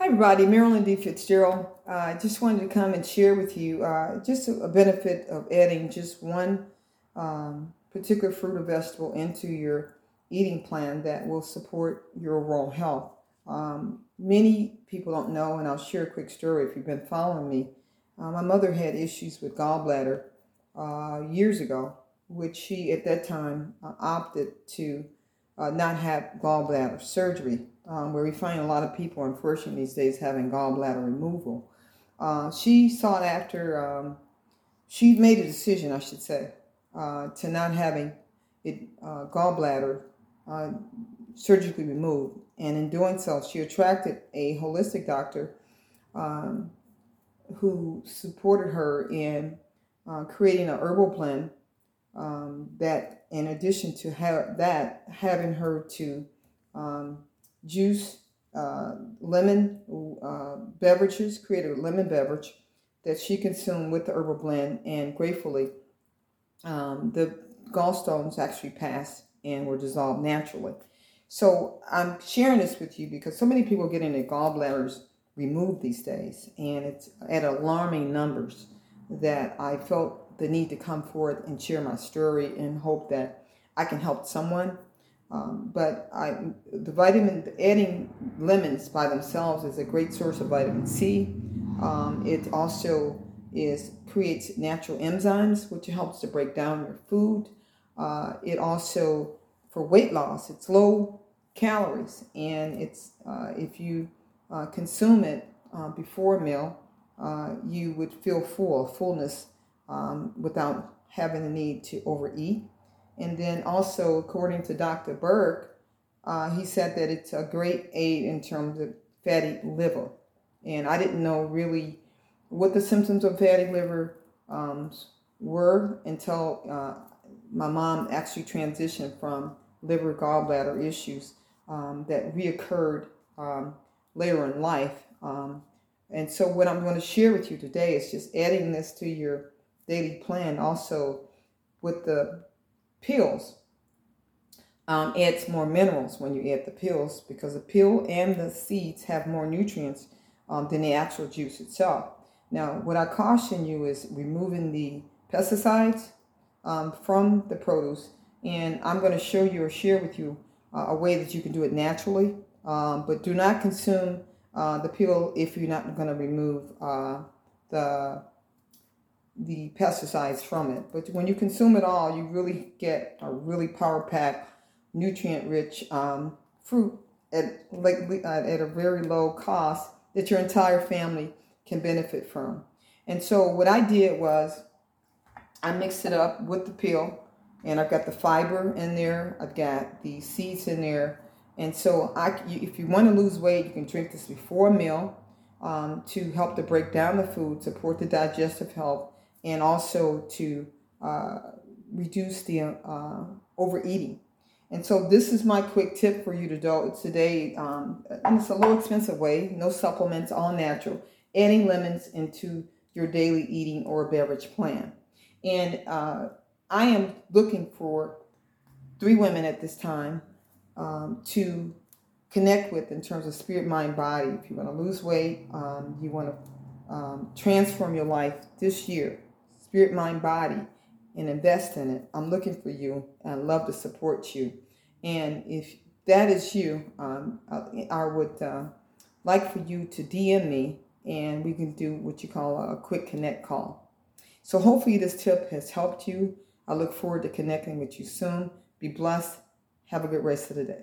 Hi, everybody. Marilyn D. Fitzgerald. Uh, I just wanted to come and share with you uh, just a, a, benefit of adding just one um, particular fruit or vegetable into your eating plan that will support your overall health. Um, many people don't know, and I'll share a quick story if you've been following me. Uh, my mother had issues with gallbladder uh, years ago, which she at that time uh, opted to uh, not have gallbladder surgery um, where we find a lot of people, unfortunately, these days having gallbladder removal. Uh, she sought after, um, she made a decision, I should say, uh, to not having it uh, gallbladder uh, surgically removed. And in doing so, she attracted a holistic doctor um, who supported her in uh, creating an herbal blend um, that, in addition to ha- that, having her to um, juice, uh, lemon uh, beverages, created a lemon beverage that she consumed with the herbal blend, and gratefully, um, the gallstones actually passed and were dissolved naturally. So I'm sharing this with you because so many people getting their gallbladders removed these days, and it's at alarming numbers that I felt the need to come forth and share my story and hope that I can help someone um, but I, the vitamin, adding lemons by themselves is a great source of vitamin C. Um, it also is creates natural enzymes, which helps to break down your food. Uh, it also, for weight loss, it's low calories, and it's uh, if you uh, consume it uh, before a meal, uh, you would feel full, fullness, um, without having the need to overeat. And then also, according to Dr. Berg, uh, he said that it's a great aid in terms of fatty liver. And I didn't know really what the symptoms of fatty liver um, were until uh, my mom actually transitioned from liver gallbladder issues um, that reoccurred um, later in life. Um, and so, what I'm going to share with you today is just adding this to your daily plan, also with the pills um, adds more minerals when you add the pills because the pill and the seeds have more nutrients um, than the actual juice itself. Now, what I caution you is removing the pesticides um, from the produce, and I'm going to show you or share with you uh, a way that you can do it naturally. Um, but do not consume uh, the pill if you're not going to remove uh, the the pesticides from it. But when you consume it all, you really get a really power packed, nutrient rich um, fruit at like uh, at a very low cost that your entire family can benefit from. And so what I did was I mixed it up with the peel, and I've got the fiber in there. I've got the seeds in there. And so, I, if you want to lose weight, you can drink this before a meal um, to help to break down the food, support the digestive health, and also to uh, reduce the uh, overeating. And so this is my quick tip for you to do today. Um, and it's a low expensive way, no supplements, all natural. Adding lemons into your daily eating or beverage plan. And uh, I am looking for three women at this time um, to connect with in terms of spirit, mind, body. If you want to lose weight, um, you want to um, transform your life this year, spirit, mind, body, and invest in it. I'm looking for you. And I love to support you. And if that is you, um, I, I, would uh, like for you to DM me and we can do what you call a quick connect call. So hopefully this tip has helped you. I look forward to connecting with you soon. Be blessed. Have a good rest of the day.